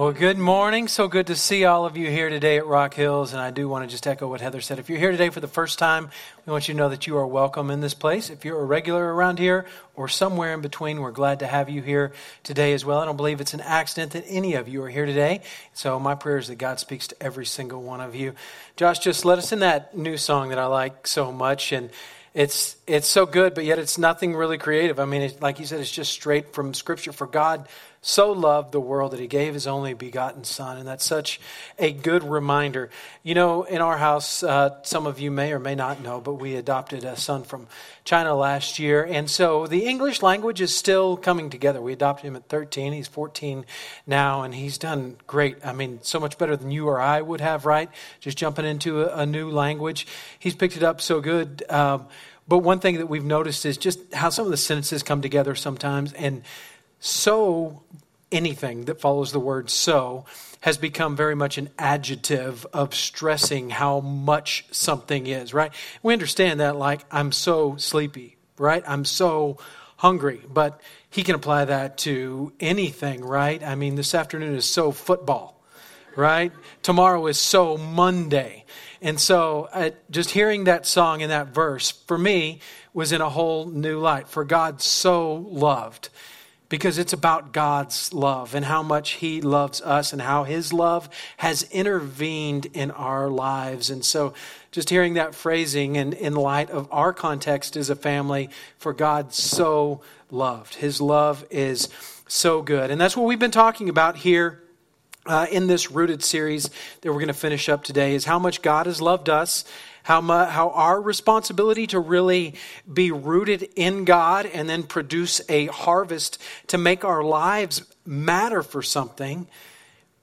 Well, good morning. So good to see all of you here today at Rock Hills. And I do want to just echo what Heather said. If you're here today for the first time, we want you to know that you are welcome in this place. If you're a regular around here or somewhere in between, we're glad to have you here today as well. I don't believe it's an accident that any of you are here today. So my prayer is that God speaks to every single one of you. Josh just let us in that new song that I like so much. And it's it's so good, but yet it's nothing really creative. I mean, like you said, it's just straight from Scripture. For God so loved the world that he gave his only begotten son and that's such a good reminder. You know in our house uh, some of you may or may not know but we adopted a son from china last year and so the english language is still coming together. We adopted him at 13 he's 14 now and he's done great. I mean so much better than you or i would have right? Just jumping into a, a new language. He's picked it up so good um, but one thing that we've noticed is just how some of the sentences come together sometimes and so anything that follows the word so has become very much an adjective of stressing how much something is, right? We understand that, like, I'm so sleepy, right? I'm so hungry, but he can apply that to anything, right? I mean, this afternoon is so football, right? Tomorrow is so Monday. And so, uh, just hearing that song and that verse, for me, was in a whole new light. For God so loved because it's about God's love and how much He loves us and how His love has intervened in our lives. And so, just hearing that phrasing and in light of our context as a family, for God so loved. His love is so good. And that's what we've been talking about here. Uh, in this rooted series that we're going to finish up today is how much God has loved us how, how our responsibility to really be rooted in God and then produce a harvest to make our lives matter for something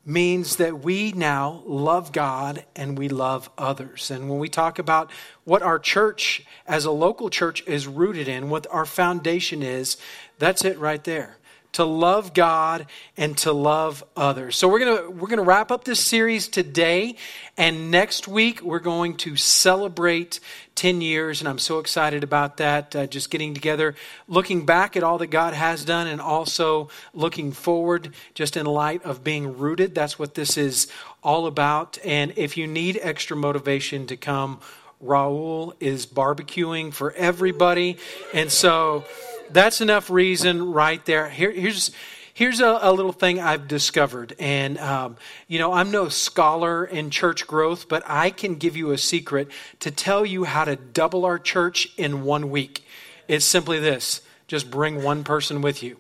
means that we now love God and we love others. And when we talk about what our church as a local church is rooted in, what our foundation is, that's it right there to love God and to love others. So we're going to we're going to wrap up this series today and next week we're going to celebrate 10 years and I'm so excited about that uh, just getting together looking back at all that God has done and also looking forward just in light of being rooted. That's what this is all about and if you need extra motivation to come Raul is barbecuing for everybody and so that's enough reason right there. Here, here's here's a, a, little thing I've discovered. And, um, you know, I'm no scholar in church growth, but I can give you a secret to tell you how to double our church in one week. It's simply this just bring one person with you.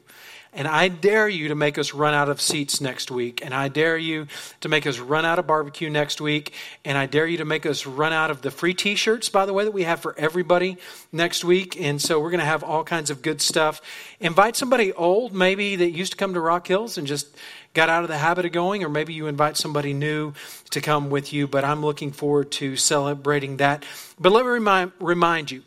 And I dare you to make us run out of seats next week. And I dare you to make us run out of barbecue next week. And I dare you to make us run out of the free t shirts, by the way, that we have for everybody next week. And so we're going to have all kinds of good stuff. Invite somebody old, maybe that used to come to Rock Hills and just got out of the habit of going, or maybe you invite somebody new to come with you. But I'm looking forward to celebrating that. But let me remind, remind you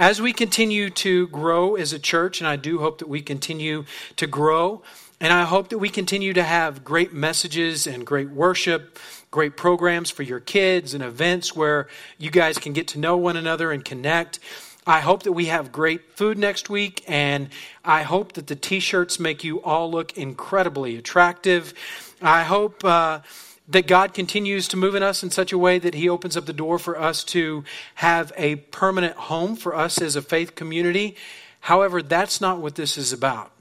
as we continue to grow as a church, and I do hope that we continue to grow, and I hope that we continue to have great messages and great worship, great programs for your kids and events where you guys can get to know one another and connect. I hope that we have great food next week, and I hope that the t shirts make you all look incredibly attractive. I hope. Uh, that God continues to move in us in such a way that He opens up the door for us to have a permanent home for us as a faith community. However, that's not what this is about.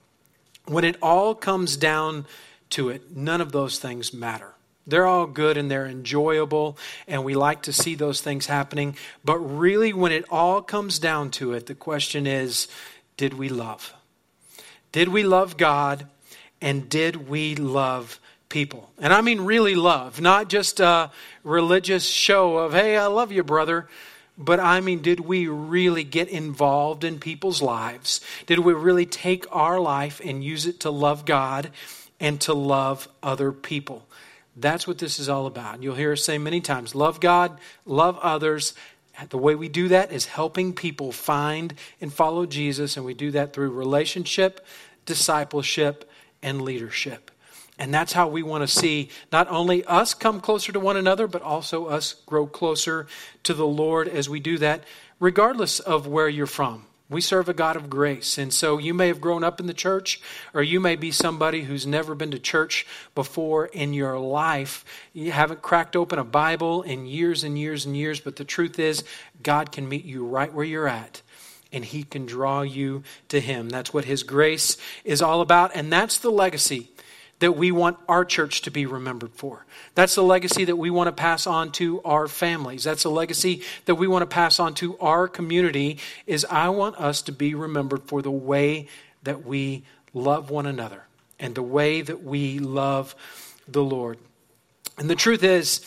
When it all comes down to it, none of those things matter. They're all good and they're enjoyable, and we like to see those things happening. But really, when it all comes down to it, the question is did we love? Did we love God? And did we love people. And I mean really love, not just a religious show of, hey, I love you, brother. But I mean, did we really get involved in people's lives? Did we really take our life and use it to love God and to love other people? That's what this is all about. You'll hear us say many times love God, love others. The way we do that is helping people find and follow Jesus, and we do that through relationship, discipleship, and leadership. And that's how we want to see not only us come closer to one another, but also us grow closer to the Lord as we do that, regardless of where you're from. We serve a God of grace. And so you may have grown up in the church, or you may be somebody who's never been to church before in your life. You haven't cracked open a Bible in years and years and years, but the truth is, God can meet you right where you're at. And he can draw you to him. That's what his grace is all about. And that's the legacy that we want our church to be remembered for. That's the legacy that we want to pass on to our families. That's a legacy that we want to pass on to our community is I want us to be remembered for the way that we love one another and the way that we love the Lord. And the truth is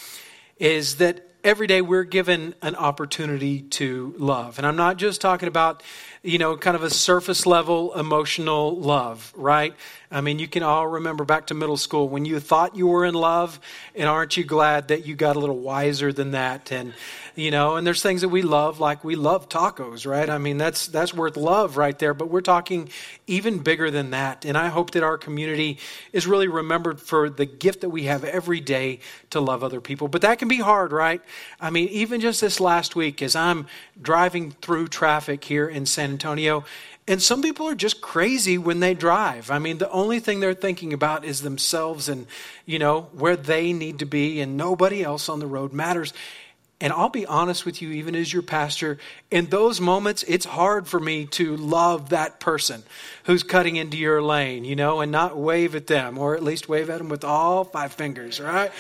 is that every day we're given an opportunity to love. And I'm not just talking about you know, kind of a surface level emotional love, right? I mean, you can all remember back to middle school when you thought you were in love, and aren't you glad that you got a little wiser than that? And, you know, and there's things that we love, like we love tacos, right? I mean, that's, that's worth love right there, but we're talking even bigger than that. And I hope that our community is really remembered for the gift that we have every day to love other people. But that can be hard, right? I mean, even just this last week, as I'm driving through traffic here in San Antonio. And some people are just crazy when they drive. I mean, the only thing they're thinking about is themselves and, you know, where they need to be, and nobody else on the road matters. And I'll be honest with you, even as your pastor, in those moments, it's hard for me to love that person who's cutting into your lane, you know, and not wave at them, or at least wave at them with all five fingers, right?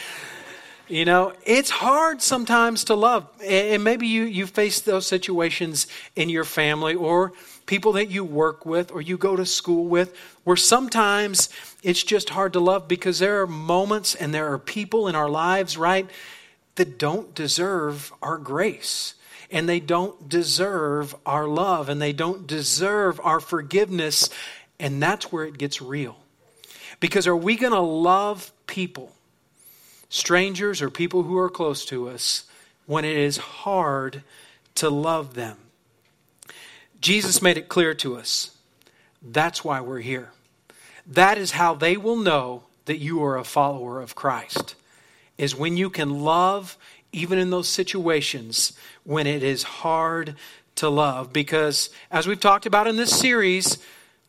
You know, it's hard sometimes to love. And maybe you, you face those situations in your family or people that you work with or you go to school with where sometimes it's just hard to love because there are moments and there are people in our lives, right, that don't deserve our grace. And they don't deserve our love and they don't deserve our forgiveness. And that's where it gets real. Because are we going to love people? Strangers or people who are close to us when it is hard to love them. Jesus made it clear to us. That's why we're here. That is how they will know that you are a follower of Christ. Is when you can love even in those situations when it is hard to love because as we've talked about in this series,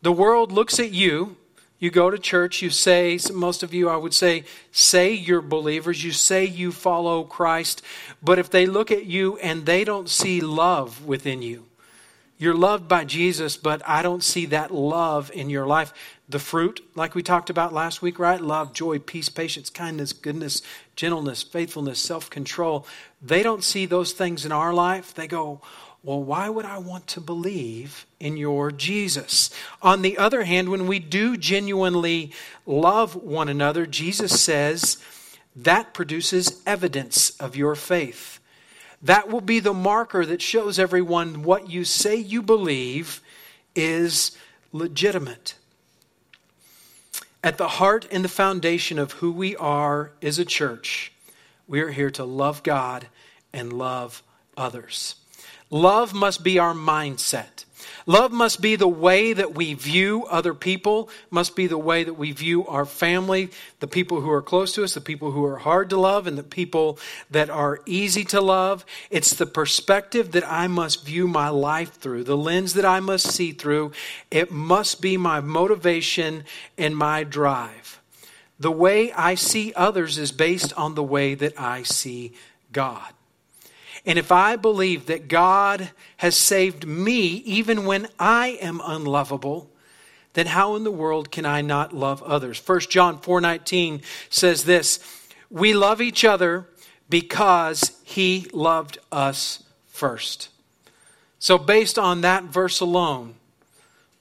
the world looks at you you go to church, you say, most of you, I would say, say you're believers, you say you follow Christ, but if they look at you and they don't see love within you, you're loved by Jesus, but I don't see that love in your life. The fruit, like we talked about last week, right? Love, joy, peace, patience, kindness, goodness, gentleness, faithfulness, self control. They don't see those things in our life. They go, well, why would I want to believe in your Jesus? On the other hand, when we do genuinely love one another, Jesus says that produces evidence of your faith. That will be the marker that shows everyone what you say you believe is legitimate. At the heart and the foundation of who we are is a church. We are here to love God and love others. Love must be our mindset. Love must be the way that we view other people, must be the way that we view our family, the people who are close to us, the people who are hard to love, and the people that are easy to love. It's the perspective that I must view my life through, the lens that I must see through. It must be my motivation and my drive. The way I see others is based on the way that I see God. And if I believe that God has saved me even when I am unlovable, then how in the world can I not love others? 1 John 4:19 says this, "We love each other because he loved us first." So based on that verse alone,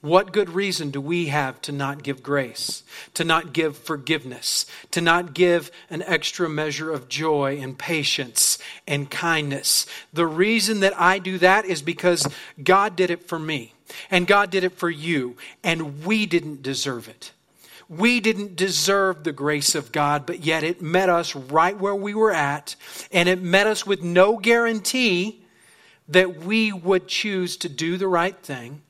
what good reason do we have to not give grace, to not give forgiveness, to not give an extra measure of joy and patience and kindness? The reason that I do that is because God did it for me, and God did it for you, and we didn't deserve it. We didn't deserve the grace of God, but yet it met us right where we were at, and it met us with no guarantee that we would choose to do the right thing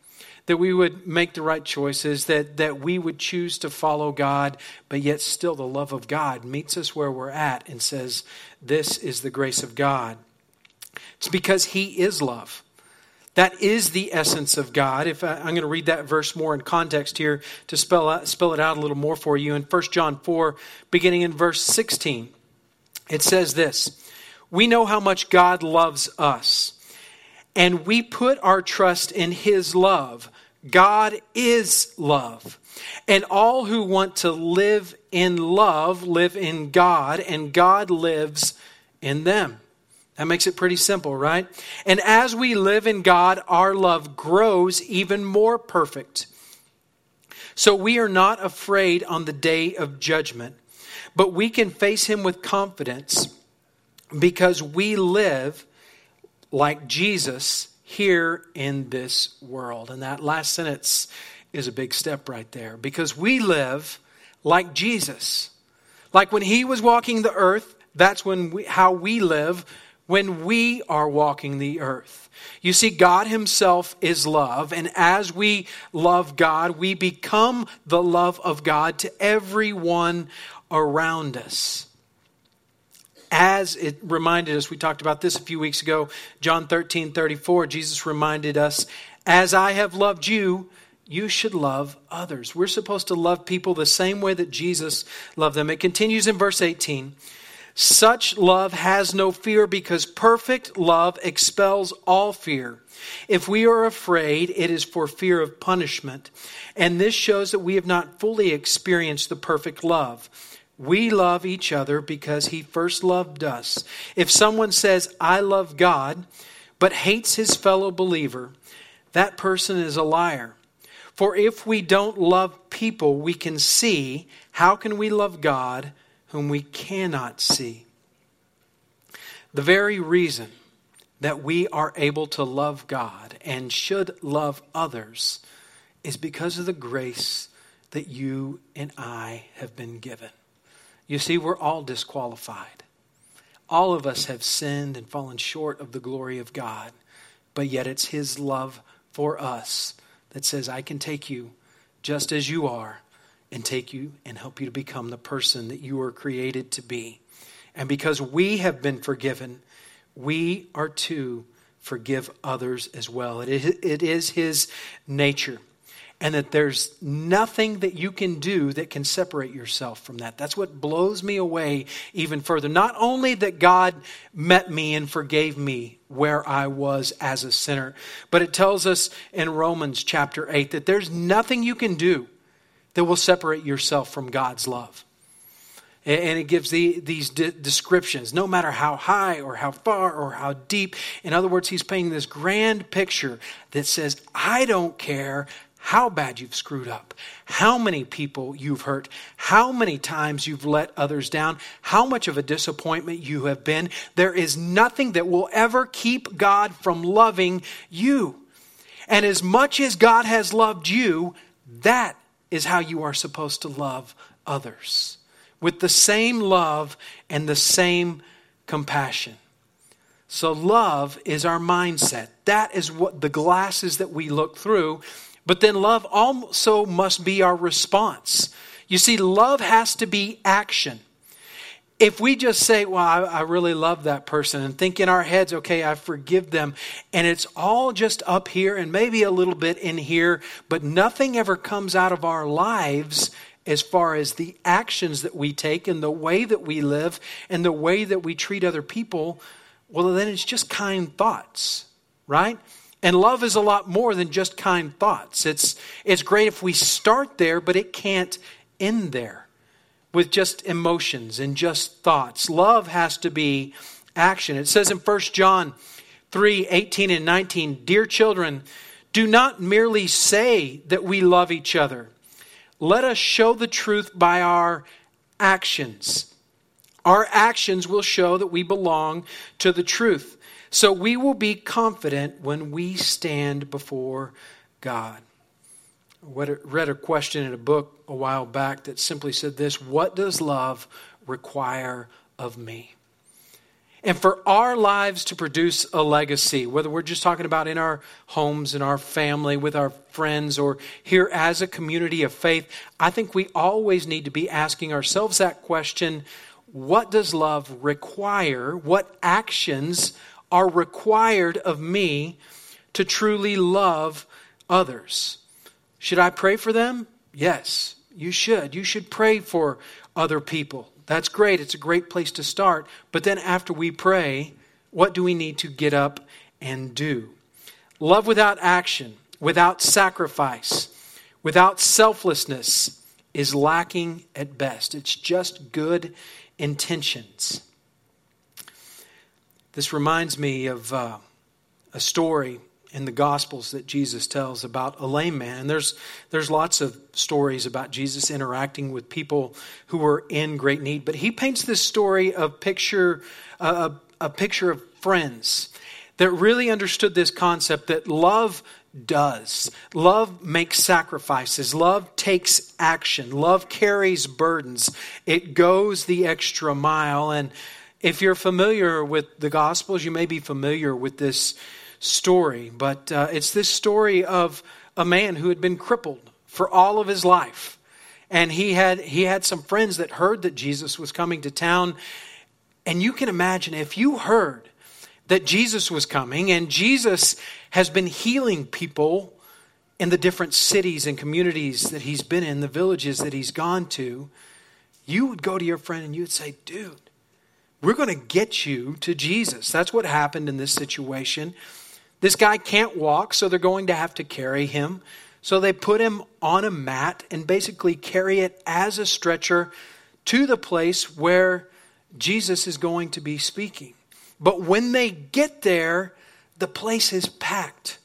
that we would make the right choices, that, that we would choose to follow God, but yet still the love of God meets us where we're at and says, This is the grace of God. It's because He is love. That is the essence of God. If I, am going to read that verse more in context here to spell, out, spell it out a little more for you. In 1 John 4, beginning in verse 16, it says this We know how much God loves us, and we put our trust in His love. God is love. And all who want to live in love live in God, and God lives in them. That makes it pretty simple, right? And as we live in God, our love grows even more perfect. So we are not afraid on the day of judgment, but we can face Him with confidence because we live like Jesus here in this world. And that last sentence is a big step right there because we live like Jesus. Like when He was walking the earth, that's when we, how we live when we are walking the earth. You see, God Himself is love, and as we love God, we become the love of God to everyone around us. As it reminded us, we talked about this a few weeks ago, John 13 34, Jesus reminded us, As I have loved you, you should love others. We're supposed to love people the same way that Jesus loved them. It continues in verse 18. Such love has no fear because perfect love expels all fear. If we are afraid, it is for fear of punishment. And this shows that we have not fully experienced the perfect love. We love each other because he first loved us. If someone says, I love God, but hates his fellow believer, that person is a liar. For if we don't love people we can see, how can we love God whom we cannot see. The very reason that we are able to love God and should love others is because of the grace that you and I have been given. You see, we're all disqualified. All of us have sinned and fallen short of the glory of God, but yet it's His love for us that says, I can take you just as you are and take you and help you to become the person that you were created to be. And because we have been forgiven, we are to forgive others as well. It is, it is His nature. And that there's nothing that you can do that can separate yourself from that. That's what blows me away even further. Not only that God met me and forgave me where I was as a sinner, but it tells us in Romans chapter 8 that there's nothing you can do that will separate yourself from God's love. And it gives the, these de- descriptions, no matter how high or how far or how deep. In other words, he's painting this grand picture that says, I don't care how bad you've screwed up, how many people you've hurt, how many times you've let others down, how much of a disappointment you have been. There is nothing that will ever keep God from loving you. And as much as God has loved you, that is how you are supposed to love others with the same love and the same compassion. So, love is our mindset. That is what the glasses that we look through. But then, love also must be our response. You see, love has to be action if we just say, Well, I, I, really love that person, and think in our heads, Okay, I forgive them, and it's all just up here and maybe a little bit in here, but nothing ever comes out of our lives as far as the actions that we take and the way that we live and the way that we treat other people, well, then it's just kind thoughts, right? And love is a lot more than just kind thoughts. It's, it's great if we start there, but it can't end there with just emotions and just thoughts. Love has to be action. It says in 1 John 3 18 and 19, Dear children, do not merely say that we love each other. Let us show the truth by our actions. Our actions will show that we belong to the truth. So we will be confident when we stand before God I read a question in a book a while back that simply said this What does love require of me? And for our lives to produce a legacy, whether we're just talking about in our homes, in our family, with our friends, or here as a community of faith, I think we always need to be asking ourselves that question What does love require? What actions are required of me to truly love others. Should I pray for them? Yes, you should. You should pray for other people. That's great. It's a great place to start. But then after we pray, what do we need to get up and do? Love without action, without sacrifice, without selflessness is lacking at best. It's just good intentions. This reminds me of uh, a story in the Gospels that Jesus tells about a lame man. And there's, there's lots of stories about Jesus interacting with people who were in great need. But he paints this story of picture, uh, a, a picture of friends that really understood this concept that love does. Love makes sacrifices. Love takes action. Love carries burdens. It goes the extra mile. And if you're familiar with the Gospels, you may be familiar with this story. But uh, it's this story of a man who had been crippled for all of his life. And he had, he had some friends that heard that Jesus was coming to town. And you can imagine if you heard that Jesus was coming, and Jesus has been healing people in the different cities and communities that he's been in, the villages that he's gone to, you would go to your friend and you would say, Dude, we're going to get you to Jesus. That's what happened in this situation. This guy can't walk, so they're going to have to carry him. So they put him on a mat and basically carry it as a stretcher to the place where Jesus is going to be speaking. But when they get there, the place is packed.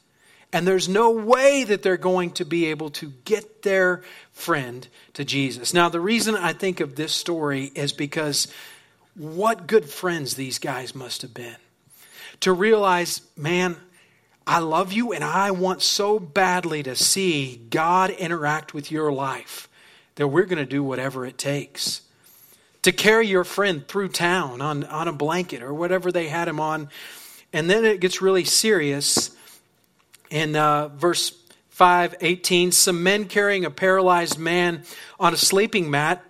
And there's no way that they're going to be able to get their friend to Jesus. Now, the reason I think of this story is because what good friends these guys must have been. To realize, man, I love you and I want so badly to see God interact with your life that we're going to do whatever it takes to carry your friend through town on, on a blanket or whatever they had him on. And then it gets really serious. In uh, verse 5 18, some men carrying a paralyzed man on a sleeping mat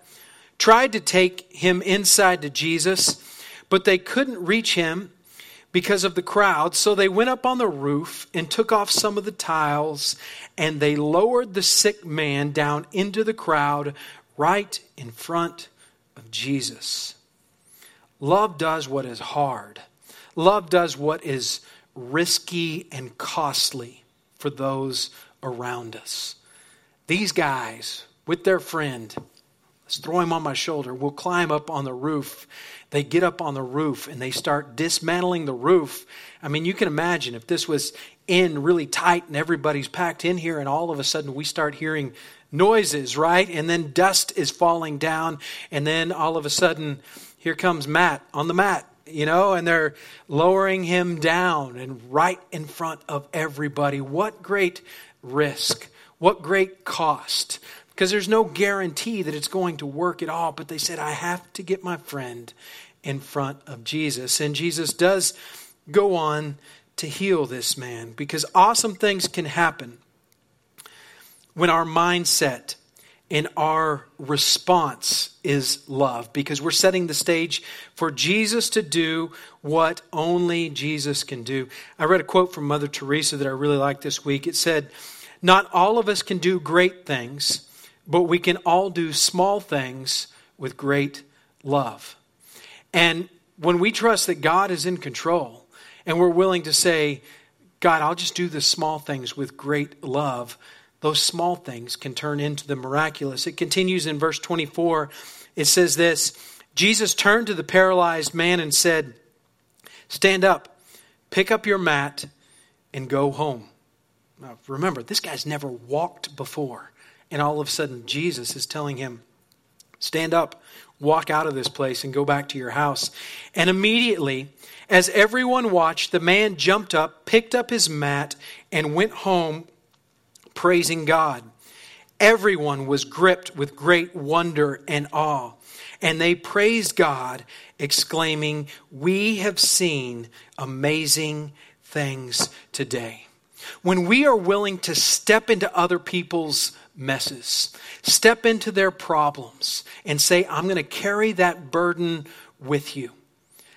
tried to take him inside to Jesus, but they couldn't reach him because of the crowd. So they went up on the roof and took off some of the tiles, and they lowered the sick man down into the crowd right in front of Jesus. Love does what is hard, love does what is risky and costly for those around us. These guys, with their friend, let's throw him on my shoulder, We'll climb up on the roof. They get up on the roof and they start dismantling the roof. I mean, you can imagine if this was in really tight and everybody's packed in here, and all of a sudden we start hearing noises, right? And then dust is falling down, and then all of a sudden, here comes Matt on the mat, you know, and they're lowering him down and right in front of everybody. What great risk! What great cost! Because there's no guarantee that it's going to work at all. But they said, I have to get my friend in front of Jesus. And Jesus does go on to heal this man because awesome things can happen when our mindset and our response is love because we're setting the stage for Jesus to do what only Jesus can do. I read a quote from Mother Teresa that I really liked this week. It said, Not all of us can do great things, but we can all do small things with great love. And when we trust that God is in control and we're willing to say, God, I'll just do the small things with great love those small things can turn into the miraculous. It continues in verse 24. It says this Jesus turned to the paralyzed man and said, Stand up, pick up your mat, and go home. Now, remember, this guy's never walked before. And all of a sudden, Jesus is telling him, Stand up, walk out of this place, and go back to your house. And immediately, as everyone watched, the man jumped up, picked up his mat, and went home praising God. Everyone was gripped with great wonder and awe, and they praised God, exclaiming, We have seen amazing things today. When we are willing to step into other people's messes, step into their problems, and say, I'm going to carry that burden with you.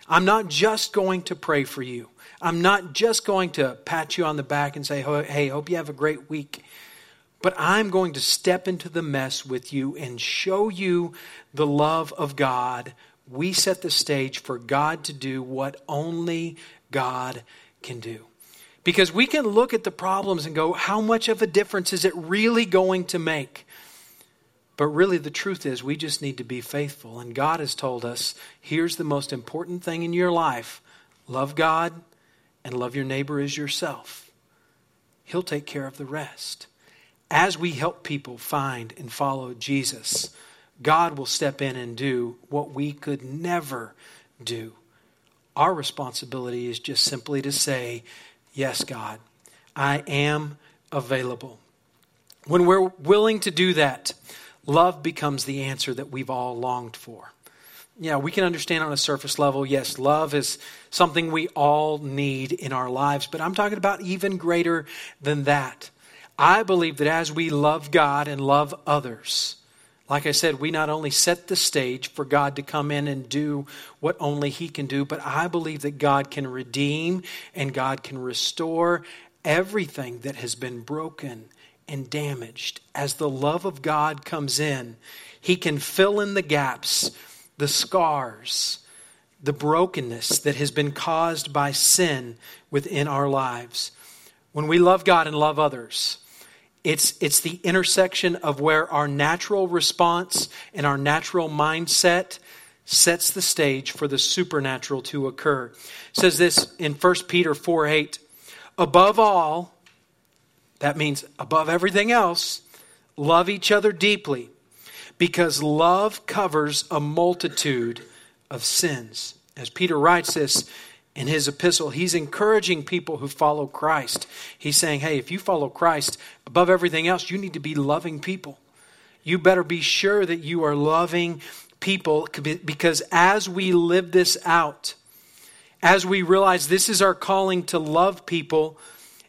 I'm not just going to pray for you. I'm not just going to pat you on the back and say, hey, hope you have a great week. But I'm going to step into the mess with you and show you the love of God. We set the stage for God to do what only God can do. Because we can look at the problems and go, how much of a difference is it really going to make? But really, the truth is, we just need to be faithful. And God has told us here's the most important thing in your life love God and love your neighbor as yourself. He'll take care of the rest. As we help people find and follow Jesus, God will step in and do what we could never do. Our responsibility is just simply to say, Yes, God, I am available. When we're willing to do that, love becomes the answer that we've all longed for. Yeah, we can understand on a surface level, yes, love is something we all need in our lives, but I'm talking about even greater than that. I believe that as we love God and love others, like I said, we not only set the stage for God to come in and do what only He can do, but I believe that God can redeem and God can restore everything that has been broken and damaged. As the love of God comes in, He can fill in the gaps, the scars, the brokenness that has been caused by sin within our lives. When we love God and love others, it's, it's the intersection of where our natural response and our natural mindset sets the stage for the supernatural to occur. It says this in 1 Peter 4 8. Above all, that means above everything else, love each other deeply because love covers a multitude of sins. As Peter writes this in his epistle, he's encouraging people who follow Christ. He's saying, hey, if you follow Christ, above everything else, you need to be loving people. You better be sure that you are loving people because as we live this out, as we realize this is our calling to love people,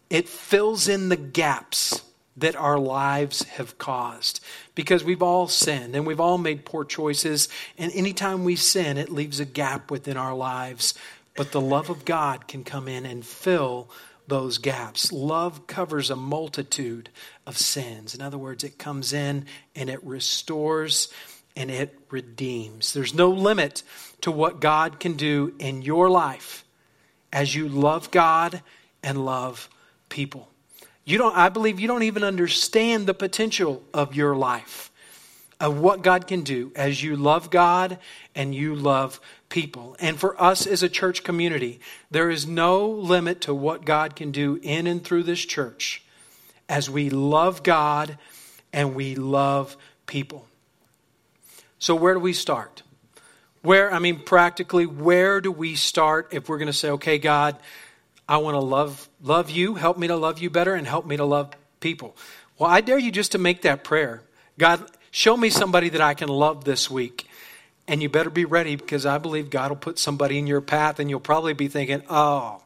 it fills in the gaps that our lives have caused because we've all sinned and we've all made poor choices. And anytime we sin, it leaves a gap within our lives but the love of God can come in and fill those gaps. Love covers a multitude of sins. In other words, it comes in and it restores and it redeems. There's no limit to what God can do in your life as you love God and love people. You don't I believe you don't even understand the potential of your life of what God can do as you love God and you love people. And for us as a church community, there is no limit to what God can do in and through this church as we love God and we love people. So, where do we start? Where, I mean, practically, where do we start if we're going to say, okay, God, I want to love, love you, help me to love you better, and help me to love people? Well, I dare you just to make that prayer. God, Show me somebody that I can love this week. And you better be ready because I believe God will put somebody in your path and you'll probably be thinking, oh,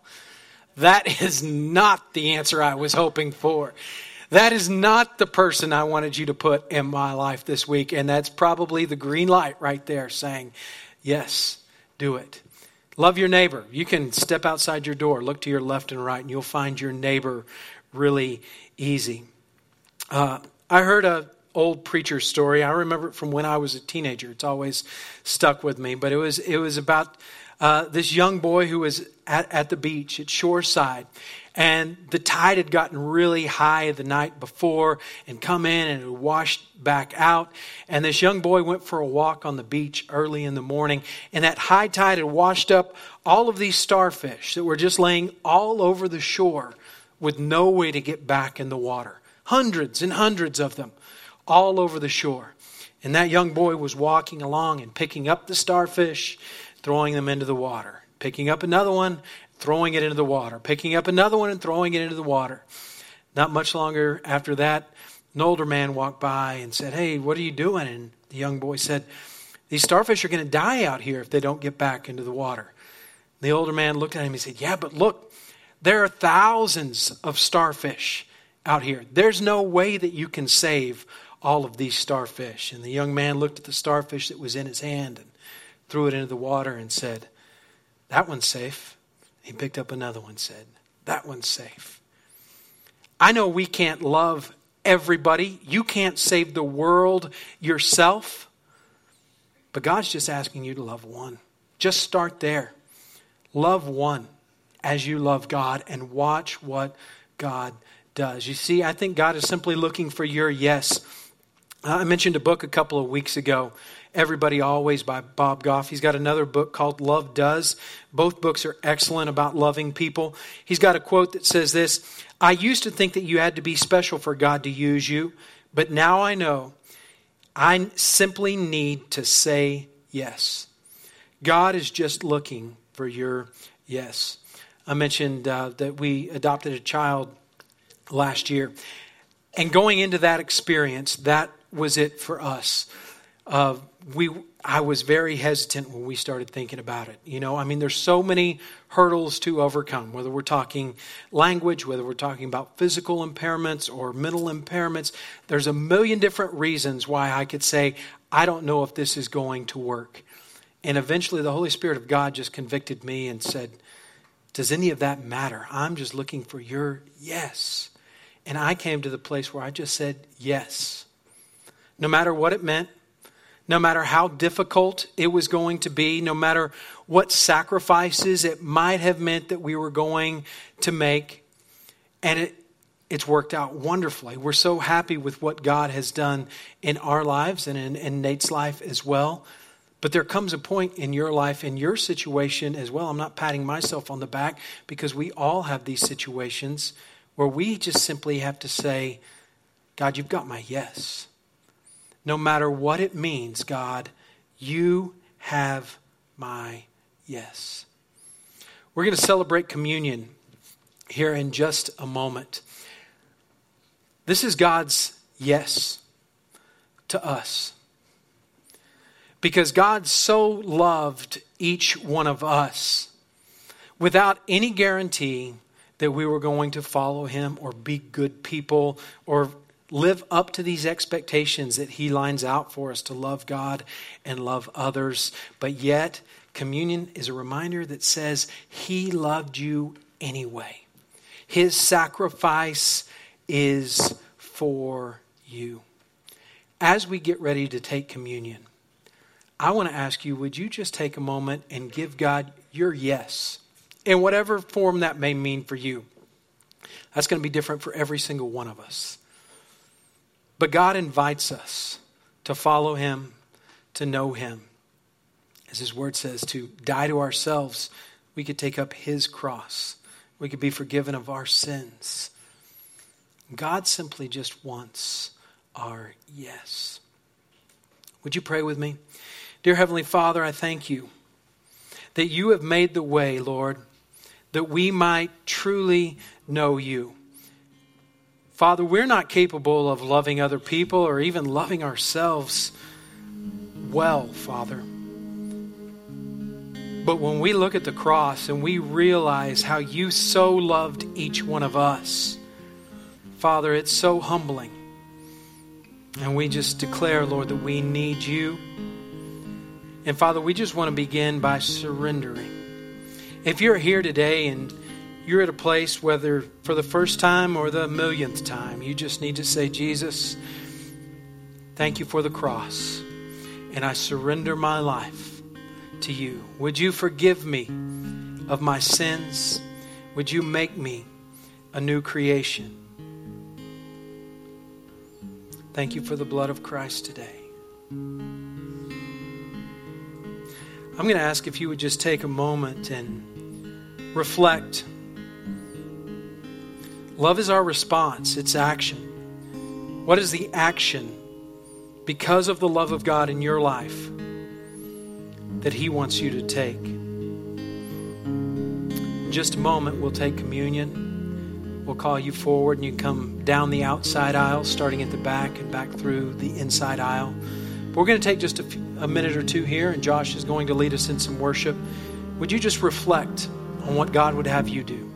that is not the answer I was hoping for. That is not the person I wanted you to put in my life this week. And that's probably the green light right there saying, yes, do it. Love your neighbor. You can step outside your door, look to your left and right, and you'll find your neighbor really easy. Uh, I heard a old preacher story. I remember it from when I was a teenager. It's always stuck with me. But it was it was about uh, this young boy who was at, at the beach at Shoreside, and the tide had gotten really high the night before and come in and it washed back out. And this young boy went for a walk on the beach early in the morning, and that high tide had washed up all of these starfish that were just laying all over the shore with no way to get back in the water. Hundreds and hundreds of them all over the shore. And that young boy was walking along and picking up the starfish, throwing them into the water, picking up another one, throwing it into the water, picking up another one and throwing it into the water. Not much longer after that, an older man walked by and said, Hey, what are you doing? And the young boy said, These starfish are going to die out here if they don't get back into the water. The older man looked at him and said, Yeah, but look, there are thousands of starfish out here. There's no way that you can save all of these starfish. And the young man looked at the starfish that was in his hand and threw it into the water and said, That one's safe. He picked up another one, and said, That one's safe. I know we can't love everybody. You can't save the world yourself. But God's just asking you to love one. Just start there. Love one as you love God and watch what God does. You see, I think God is simply looking for your yes. I mentioned a book a couple of weeks ago, Everybody Always by Bob Goff. He's got another book called Love Does. Both books are excellent about loving people. He's got a quote that says this I used to think that you had to be special for God to use you, but now I know I simply need to say yes. God is just looking for your yes. I mentioned uh, that we adopted a child last year. And going into that experience, that was it for us. Uh, we, I was very hesitant when we started thinking about it. You know, I mean, there's so many hurdles to overcome, whether we're talking language, whether we're talking about physical impairments or mental impairments. There's a million different reasons why I could say, I don't know if this is going to work. And eventually, the Holy Spirit of God just convicted me and said, Does any of that matter? I'm just looking for your yes. And I came to the place where I just said yes. No matter what it meant, no matter how difficult it was going to be, no matter what sacrifices it might have meant that we were going to make. And it, it's worked out wonderfully. We're so happy with what God has done in our lives and in, in Nate's life as well. But there comes a point in your life, in your situation as well. I'm not patting myself on the back because we all have these situations where we just simply have to say, God, you've got my yes no matter what it means, God, you have my yes. We're going to celebrate communion here in just a moment. This is God's yes to us. Because God so loved each one of us without any guarantee that we were going to follow him or be good people or live up to these expectations that He lines out for us to love God and love others. But yet, communion is a reminder that says He loved you anyway. His sacrifice is for you. As we get ready to take communion, I want to ask you would you just take a moment and give God your yes in whatever form that may mean for you? That's going to be different for every single one of us. But God invites us to follow Him, to know Him. As His Word says, to die to ourselves, we could take up His cross. We could be forgiven of our sins. God simply just wants our yes. Would you pray with me? Dear Heavenly Father, I thank you that you have made the way, Lord, that we might truly know you. Father, we're not capable of loving other people or even loving ourselves well, Father. But when we look at the cross and we realize how you so loved each one of us, Father, it's so humbling. And we just declare, Lord, that we need you. And Father, we just want to begin by surrendering. If you're here today and you're at a place, whether for the first time or the millionth time, you just need to say, Jesus, thank you for the cross, and I surrender my life to you. Would you forgive me of my sins? Would you make me a new creation? Thank you for the blood of Christ today. I'm going to ask if you would just take a moment and reflect Love is our response, it's action. What is the action because of the love of God in your life that He wants you to take? In just a moment, we'll take communion. We'll call you forward, and you come down the outside aisle, starting at the back and back through the inside aisle. But we're going to take just a, few, a minute or two here, and Josh is going to lead us in some worship. Would you just reflect on what God would have you do?